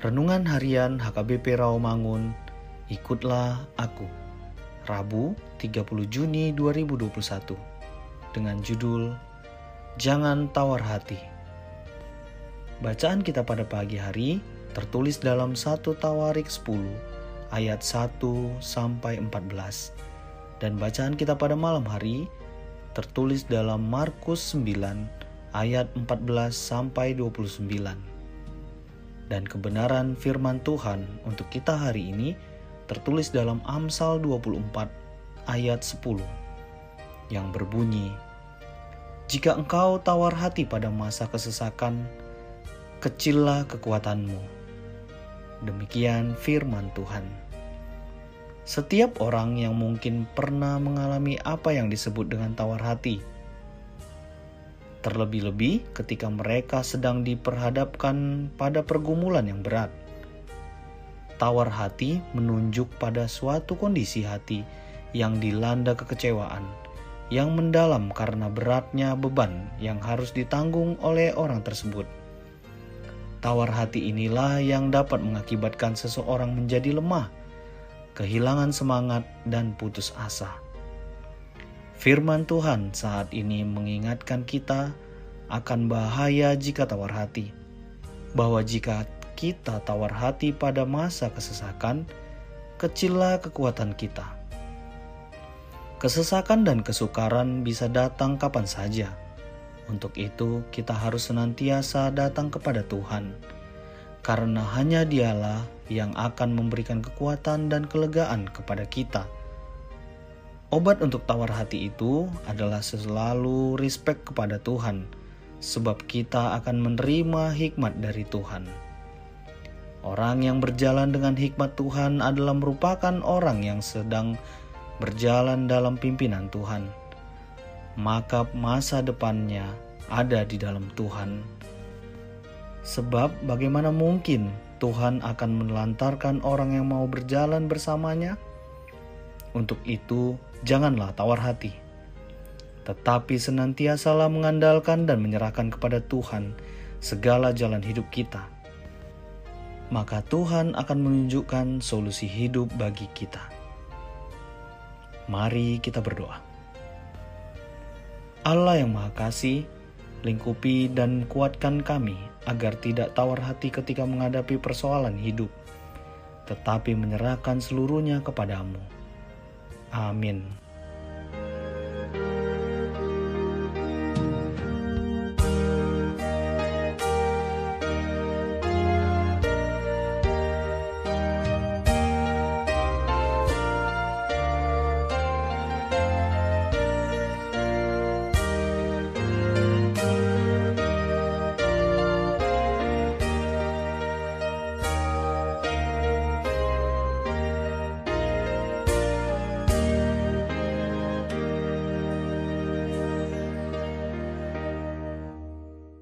Renungan Harian HKBP Rawamangun, Ikutlah Aku. Rabu, 30 Juni 2021. Dengan judul Jangan Tawar Hati. Bacaan kita pada pagi hari tertulis dalam 1 Tawarik 10 ayat 1 sampai 14. Dan bacaan kita pada malam hari tertulis dalam Markus 9 ayat 14 sampai 29 dan kebenaran firman Tuhan untuk kita hari ini tertulis dalam Amsal 24 ayat 10 yang berbunyi Jika engkau tawar hati pada masa kesesakan kecillah kekuatanmu. Demikian firman Tuhan. Setiap orang yang mungkin pernah mengalami apa yang disebut dengan tawar hati terlebih-lebih ketika mereka sedang diperhadapkan pada pergumulan yang berat. Tawar hati menunjuk pada suatu kondisi hati yang dilanda kekecewaan, yang mendalam karena beratnya beban yang harus ditanggung oleh orang tersebut. Tawar hati inilah yang dapat mengakibatkan seseorang menjadi lemah, kehilangan semangat, dan putus asa. Firman Tuhan saat ini mengingatkan kita akan bahaya jika tawar hati, bahwa jika kita tawar hati pada masa kesesakan, kecillah kekuatan kita. Kesesakan dan kesukaran bisa datang kapan saja. Untuk itu, kita harus senantiasa datang kepada Tuhan, karena hanya Dialah yang akan memberikan kekuatan dan kelegaan kepada kita Obat untuk tawar hati itu adalah selalu respect kepada Tuhan, sebab kita akan menerima hikmat dari Tuhan. Orang yang berjalan dengan hikmat Tuhan adalah merupakan orang yang sedang berjalan dalam pimpinan Tuhan, maka masa depannya ada di dalam Tuhan. Sebab, bagaimana mungkin Tuhan akan menelantarkan orang yang mau berjalan bersamanya? Untuk itu, janganlah tawar hati, tetapi senantiasalah mengandalkan dan menyerahkan kepada Tuhan segala jalan hidup kita. Maka Tuhan akan menunjukkan solusi hidup bagi kita. Mari kita berdoa. Allah yang Maha Kasih, lingkupi dan kuatkan kami agar tidak tawar hati ketika menghadapi persoalan hidup, tetapi menyerahkan seluruhnya kepadamu. Amin.